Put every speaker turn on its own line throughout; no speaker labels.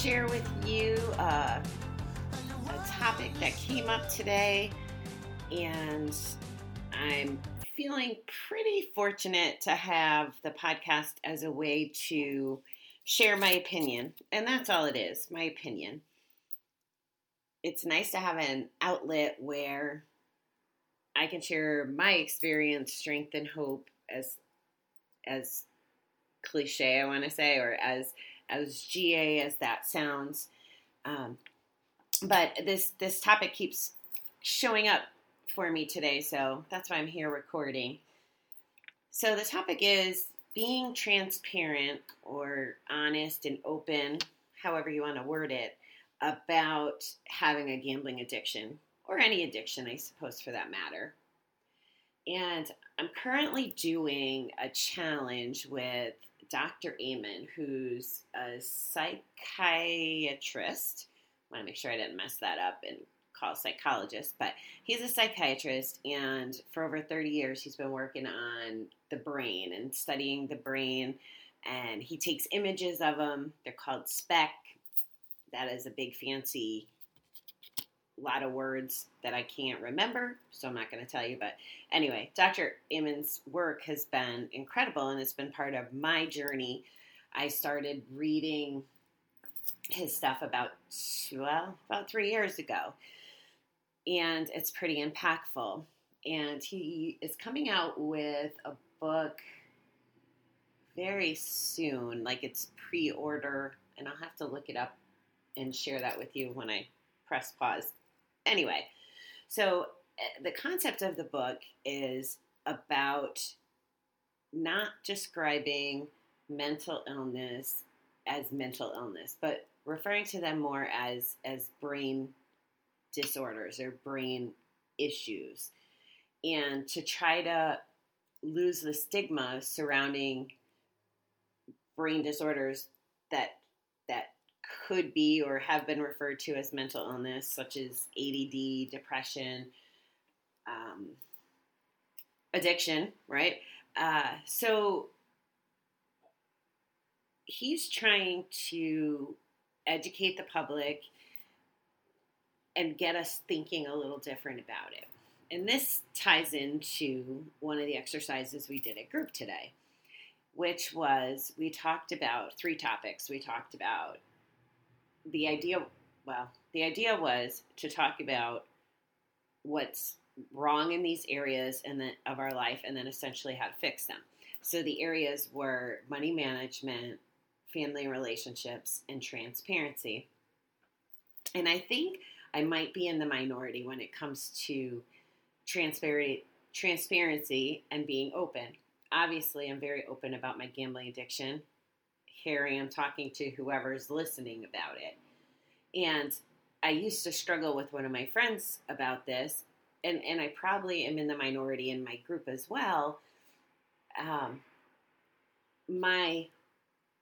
share with you uh, a topic that came up today, and I'm feeling pretty fortunate to have the podcast as a way to share my opinion. And that's all it is my opinion. It's nice to have an outlet where I can share my experience, strength, and hope as as cliche I want to say, or as as GA as that sounds. Um, but this this topic keeps showing up for me today, so that's why I'm here recording. So the topic is being transparent or honest and open, however you want to word it, about having a gambling addiction or any addiction, I suppose, for that matter. And I'm currently doing a challenge with Dr. Amen, who's a psychiatrist. I want to make sure I didn't mess that up and call psychologist, but he's a psychiatrist, and for over 30 years, he's been working on the brain and studying the brain. And he takes images of them. They're called SPECT. That is a big fancy lot of words that I can't remember, so I'm not going to tell you. But anyway, Dr. Amen's work has been incredible and it's been part of my journey. I started reading his stuff about, well, about three years ago, and it's pretty impactful. And he is coming out with a book very soon, like it's pre order, and I'll have to look it up and share that with you when I press pause Anyway, so eh, the concept of the book is about not describing mental illness as mental illness, but referring to them more as as brain disorders or brain issues, and to try to lose the stigma surrounding brain disorders that that could be or have been referred to as mental illness, such as ADD, depression, um, addiction, right? Uh, so he's trying to educate the public and get us thinking a little different about it. And this ties into one of the exercises we did at group today, which was we talked about three topics. We talked about the idea, well, the idea was to talk about what's wrong in these areas and of our life and then essentially how to fix them. So the areas were money management, family relationships, and transparency. And I think I might be in the minority when it comes to transparency transparency and being open. Obviously, I'm very open about my gambling addiction Harry, I'm talking to whoever's listening about it. And I used to struggle with one of my friends about this, and, and I probably am in the minority in my group as well. Um, my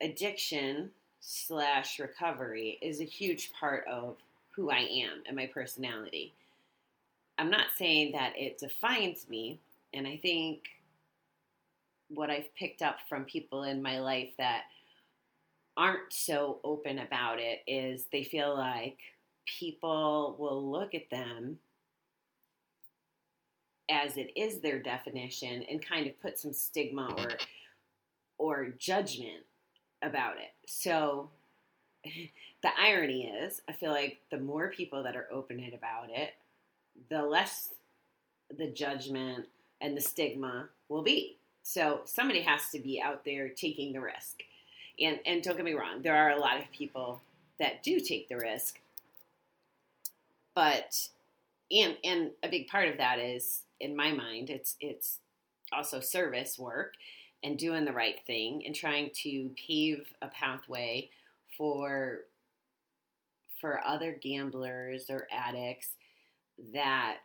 addiction slash recovery is a huge part of who I am and my personality. I'm not saying that it defines me, and I think what I've picked up from people in my life that aren't so open about it is they feel like people will look at them as it is their definition and kind of put some stigma or or judgment about it. So the irony is, I feel like the more people that are open about it, the less the judgment and the stigma will be. So somebody has to be out there taking the risk. And and don't get me wrong, there are a lot of people that do take the risk. But and and a big part of that is in my mind it's it's also service work and doing the right thing and trying to pave a pathway for for other gamblers or addicts that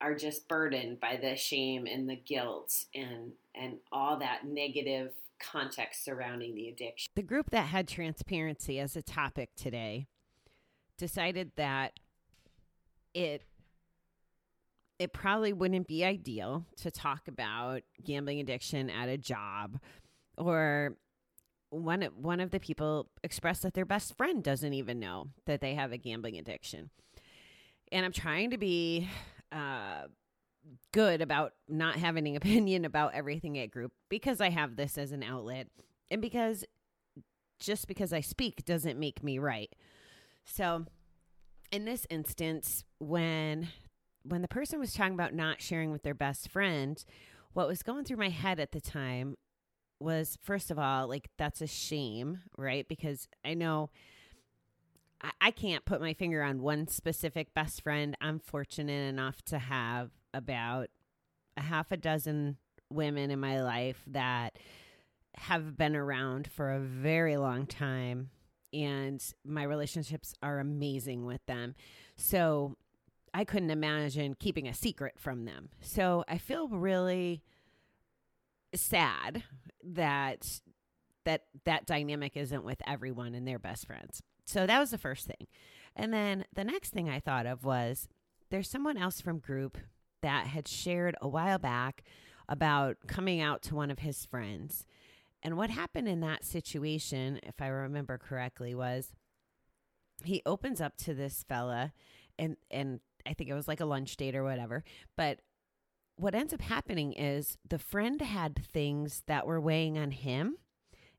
are just burdened by the shame and the guilt and and all that negative context surrounding the addiction.
The group that had transparency as a topic today decided that it
it probably wouldn't be ideal to talk about gambling addiction at a job or one one of the people expressed that their best friend doesn't even know that they have a gambling addiction. And I'm trying to be uh, good about not having an opinion about everything at group because I have this as an outlet and because just because I speak doesn't make me right. So in this instance when when the person was talking about not sharing with their best friend, what was going through my head at the time was first of all, like that's a shame, right? Because I know I, I can't put my finger on one specific best friend. I'm fortunate enough to have about a half a dozen women in my life that have been around for a very long time and my relationships are amazing with them. So I couldn't imagine keeping a secret from them. So I feel really sad that that that dynamic isn't with everyone and their best friends. So that was the first thing. And then the next thing I thought of was there's someone else from group that had shared a while back about coming out to one of his friends. And what happened in that situation, if I remember correctly, was he opens up to this fella and and I think it was like a lunch date or whatever, but what ends up happening is the friend had things that were weighing on him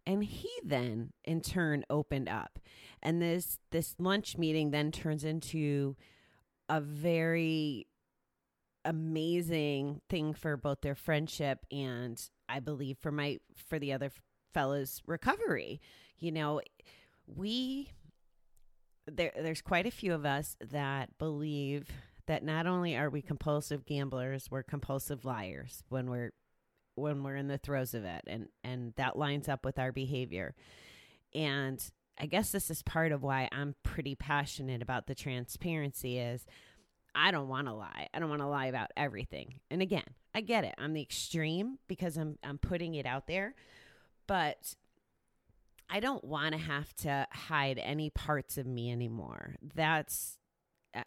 and he then in turn opened up and this this lunch meeting then turns into a very amazing thing for both their friendship and i believe for my for the other fellows recovery. You know we there there's quite a few of us that believe that not only are we compulsive gamblers we're compulsive liars when we're when we're in the throes of it and and that lines up with our behavior. And i guess this is part of why i'm pretty passionate about the transparency is i don't want to lie i don't want to lie about everything and again i get it i'm the extreme because i'm i'm putting it out there but i don't want to have to hide any parts of me anymore that's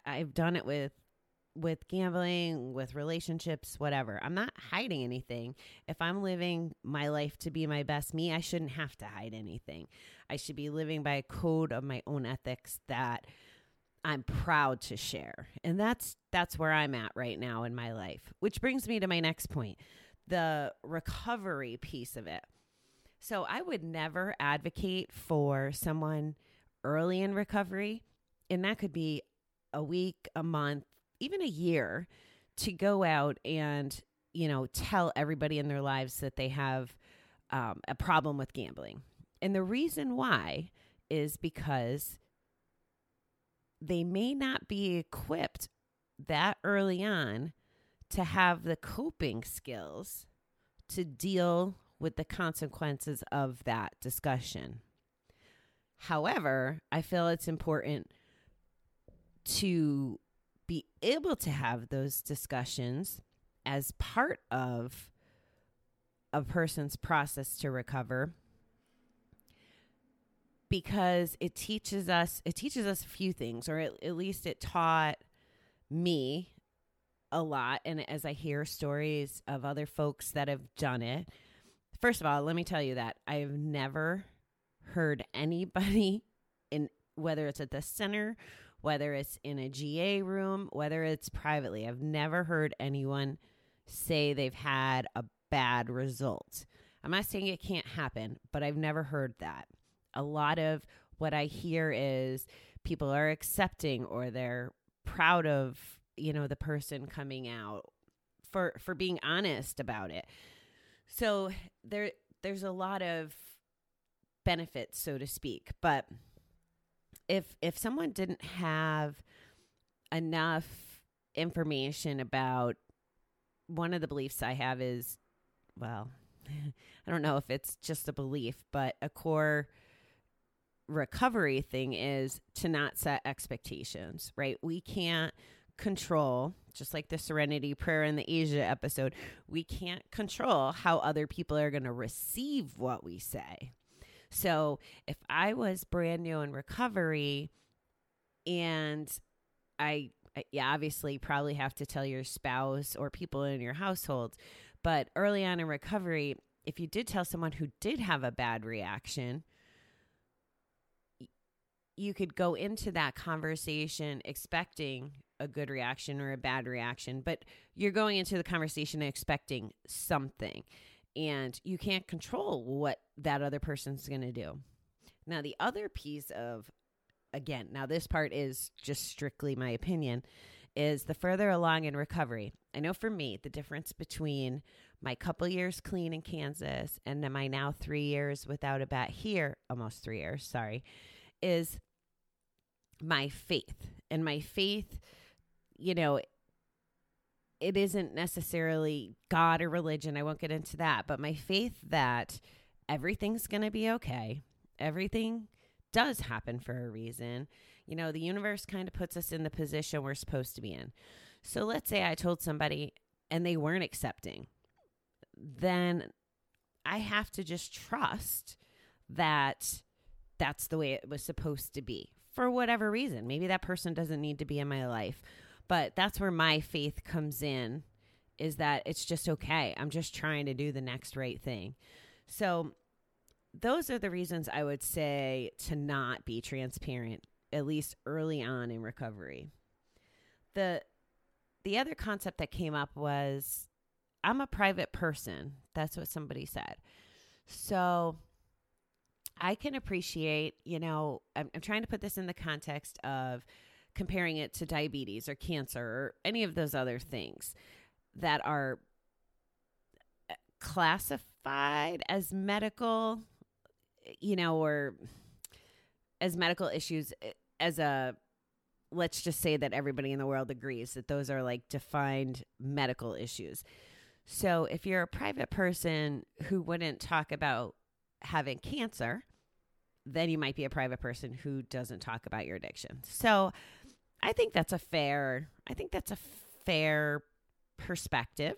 i've done it with with gambling, with relationships, whatever. I'm not hiding anything. If I'm living my life to be my best me, I shouldn't have to hide anything. I should be living by a code of my own ethics that I'm proud to share. And that's that's where I'm at right now in my life. Which brings me to my next point, the recovery piece of it. So I would never advocate for someone early in recovery, and that could be a week, a month, even a year to go out and, you know, tell everybody in their lives that they have um, a problem with gambling. And the reason why is because they may not be equipped that early on to have the coping skills to deal with the consequences of that discussion. However, I feel it's important to be able to have those discussions as part of a person's process to recover because it teaches us it teaches us a few things or at, at, least it taught me a lot and as i hear stories of other folks that have done it first of all let me tell you that i've never heard anybody in whether it's at the center whether it's in a GA room, whether it's privately. I've never heard anyone say they've had a bad result. I'm not saying it can't happen, but I've never heard that. A lot of what I hear is people are accepting or they're proud of, you know, the person coming out for for being honest about it. So there there's a lot of benefits so to speak, but if if someone didn't have enough information about one of the beliefs I have is well, I don't know if it's just a belief, but a core recovery thing is to not set expectations, right? We can't control, just like the Serenity Prayer in the Asia episode, we can't control how other people are going to receive what we say. So if I was brand new in recovery and I you obviously probably have to tell your spouse or people in your household. But early on in recovery, if you did tell someone who did have a bad reaction, you could go into that conversation expecting a good reaction or a bad reaction, but you're going into the conversation expecting something, and you can't control what that other person's going to do. Now, the other piece of, again, now this part is just strictly my opinion, is the further along in recovery. I know for me, the difference between my couple years clean in Kansas and my now three years without a bat here, almost three years, sorry, is my faith. And my faith, you know, it isn't necessarily God or religion. I won't get into that. But my faith that everything's going to be okay, everything does happen for a reason. You know, the universe kind of puts us in the position we're supposed to be in. So let's say I told somebody and they weren't accepting, then I have to just trust that that's the way it was supposed to be for whatever reason. Maybe that person doesn't need to be in my life. But that's where my faith comes in is that it's just okay. I'm just trying to do the next right thing. So those are the reasons I would say to not be transparent at least early on in recovery. The the other concept that came up was I'm a private person. That's what somebody said. So I can appreciate, you know, I'm, I'm, trying to put this in the context of comparing it to diabetes or cancer or any of those other things that are uh, classified as medical, you know, or as medical issues uh, as a let's just say that everybody in the world agrees that those are like defined medical issues. So if you're a private person who wouldn't talk about having cancer, then you might be a private person who doesn't talk about your addiction. So I think that's a fair I think that's a fair perspective.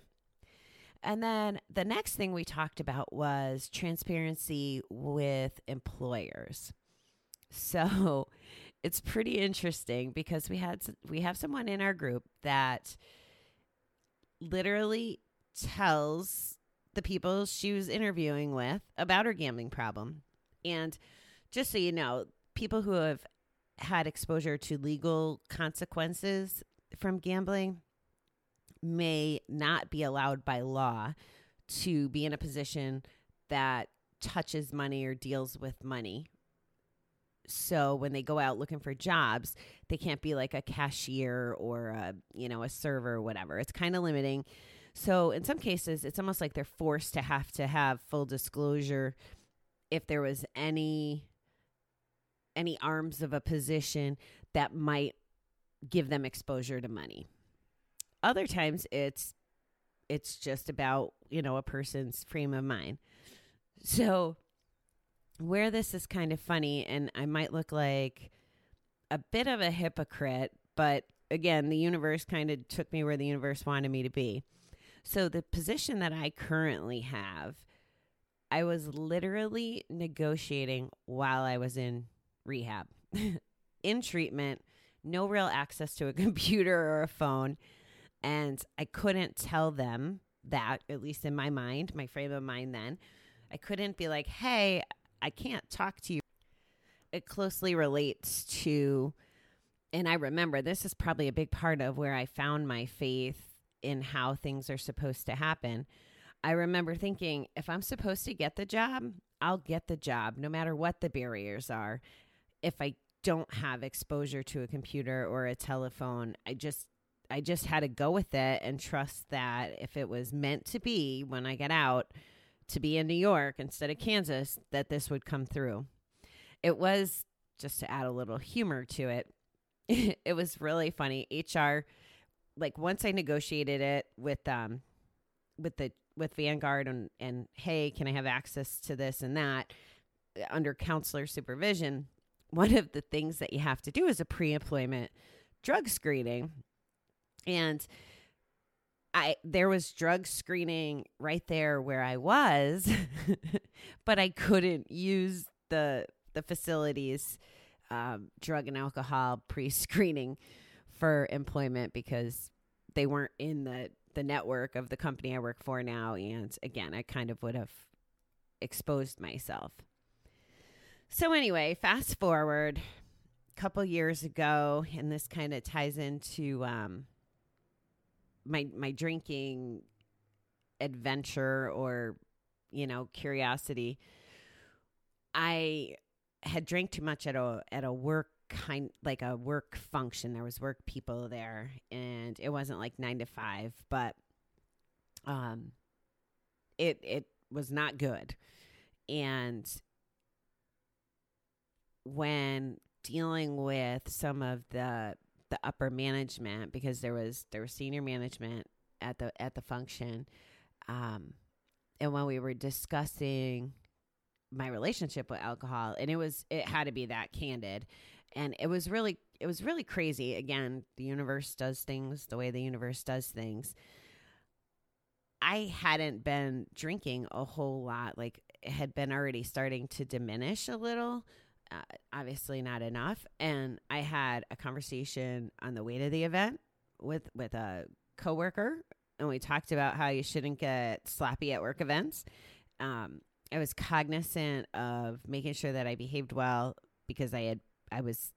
And then the next thing we talked about was transparency with employers. So it's pretty interesting because we had we have someone in our group that literally tells the people she was interviewing with about her gambling problem. And just so you know, people who have had exposure to legal consequences from gambling may not be allowed by law to be in a position that touches money or deals with money. So when they go out looking for jobs, they can't be like a cashier or a, you know, a server or whatever. It's kind of limiting. So in some cases, it's almost like they're forced to have to have full disclosure if there was any any arms of a position that might give them exposure to money. Other times it's it's just about, you know, a person's frame of mind. So where this is kind of funny and I might look like a bit of a hypocrite, but again, the universe kind of took me where the universe wanted me to be. So the position that I currently have, I was literally negotiating while I was in rehab, in treatment, no real access to a computer or a phone. And I couldn't tell them that, at least in my mind, my frame of mind then. I couldn't be like, hey, I can't talk to you. It closely relates to, and I remember this is probably a big part of where I found my faith in how things are supposed to happen. I remember thinking, if I'm supposed to get the job, I'll get the job no matter what the barriers are. If I don't have exposure to a computer or a telephone, I just I just had to go with it and trust that if it was meant to be when I get out to be in New York instead of Kansas, that this would come through. It was just to add a little humor to it. it was really funny. HR like once I negotiated it with um with the with Vanguard and and hey, can I have access to this and that under counselor supervision? One of the things that you have to do is a pre-employment drug screening. And I there was drug screening right there where I was, but I couldn't use the the facilities um, drug and alcohol pre-screening for employment because they weren't in the the network of the company I work for now and again I kind of would have exposed myself. So anyway, fast forward a couple years ago and this kind of ties into um my my drinking adventure or you know curiosity. I had drank too much at a at a work kind like a work function. There was work people there, and it wasn't like nine to five, but um, it it was not good. And when dealing with some of the the upper management, because there was there was senior management at the at the function, um, and when we were discussing my relationship with alcohol and it was it had to be that candid and it was really it was really crazy. Again the universe does things the way the universe does things. I hadn't been drinking a whole lot like it had been already starting to diminish a little uh, obviously not enough. And i had a conversation on the way to the event with with a coworker and we talked about how you shouldn't get sloppy at work events. Um, I was cognizant of making sure that I behaved well because I had I was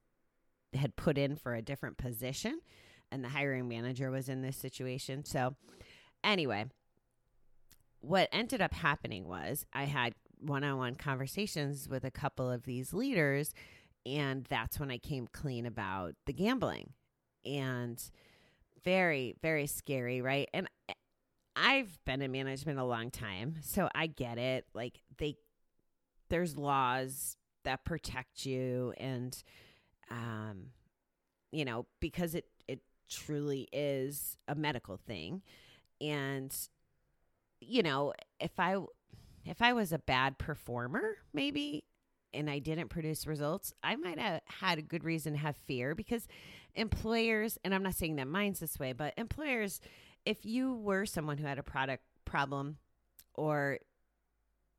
had put in for a different position and the hiring manager was in this situation. So anyway, what ended up happening was I had one-on-one conversations with a couple of these leaders and that's when I came clean about the gambling. And very very scary, right? And I've been in management a long time, so I get it. Like they there's laws that protect you and um you know, because it it truly is a medical thing. And you know, if I if I was a bad performer, maybe and I didn't produce results, I might have had a good reason to have fear because employers, and I'm not saying that mine's this way, but employers if you were someone who had a product problem or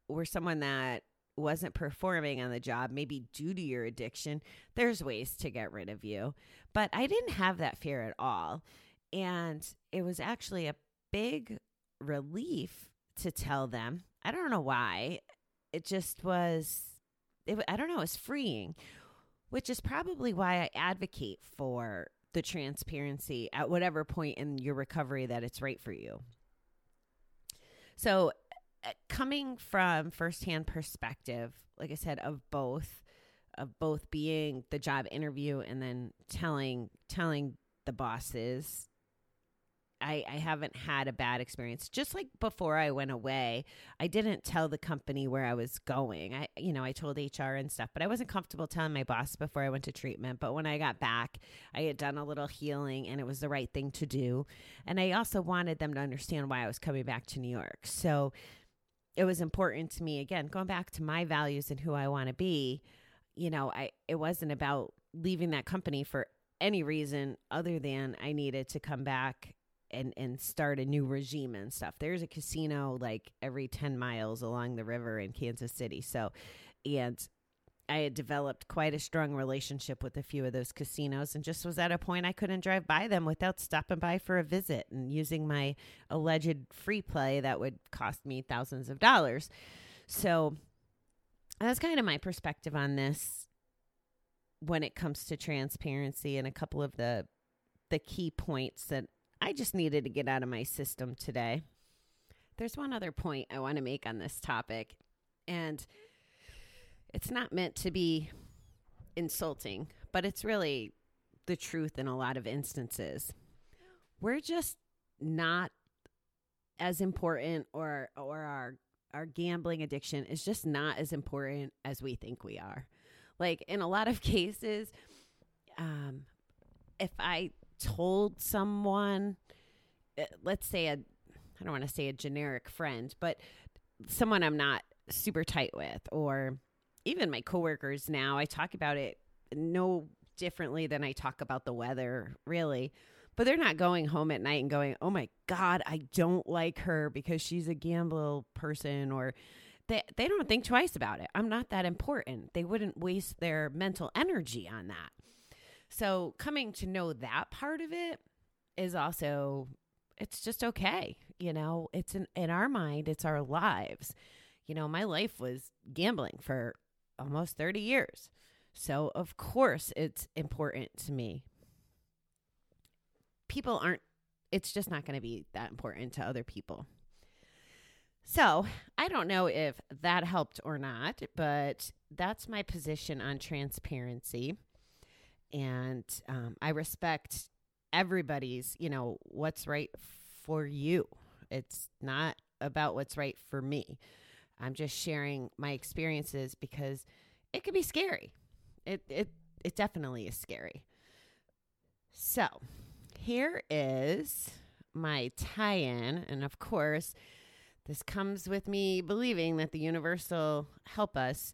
were someone that wasn't performing on the job, maybe due to your addiction, there's ways to get rid of you. But I didn't have that fear at all. And it was actually a big relief to tell them. I don't know why. It just was, it, I don't know, it was freeing, which is probably why I advocate for the transparency at whatever point in your recovery that it's right for you. So, coming from firsthand perspective, like I said, of both, of both being the job interview and then telling telling the bosses I, I haven't had a bad experience. Just like before I went away, I didn't tell the company where I was going. I, you know, I told HR and stuff, but I wasn't comfortable telling my boss before I went to treatment. But when I got back, I had done a little healing and it was the right thing to do. And I also wanted them to understand why I was coming back to New York. So it was important to me, again, going back to my values and who I want to be. You know, I, it wasn't about leaving that company for any reason other than I needed to come back and and start a new regime and stuff. There's a casino like every 10 miles along the river in Kansas City. So and I had developed quite a strong relationship with a few of those casinos and just was at a point I couldn't drive by them without stopping by for a visit and using my alleged free play that would cost me thousands of dollars. So that's kind of my perspective on this when it comes to transparency and a couple of the the key points that I just needed to get out of my system today. There's one other point I want to make on this topic, and it's not meant to be insulting, but it's really the truth in a lot of instances. We're just not as important or or our our gambling addiction is just not as important as we think we are. Like in a lot of cases, um, if I told someone, uh, let's say a, I don't want to say a generic friend, but someone I'm not super tight with, or even my coworkers now, I talk about it no differently than I talk about the weather, really. But they're not going home at night and going, oh my God, I don't like her because she's a gamble person or they, they don't think twice about it. I'm not that important. They wouldn't waste their mental energy on that. So coming to know that part of it is also it's just okay. You know, it's in, in our mind, it's our lives. You know, my life was gambling for almost 30 years. So, of course, it's important to me. People aren't, it's just not going to be that important to other people. So, I don't know if that helped or not, but that's my position on transparency. And um, I respect everybody's, you know, what's right for you. It's not about what's right for me. I'm just sharing my experiences because it can be scary. It it it definitely is scary. So, here is my tie-in and of course, this comes with me believing that the universe will help us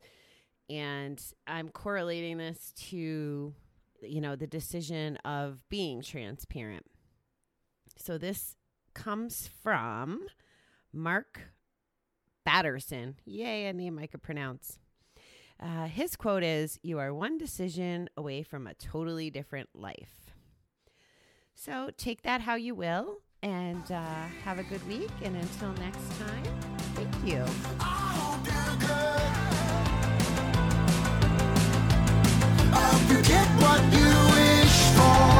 and I'm correlating this to you know, the decision of being transparent. So this comes from Mark Batterson. Yay, a name I could pronounce. Uh, his quote is You are one decision away from a totally different life. So take that how you will and uh, have a good week. And until next time, thank you. you get what you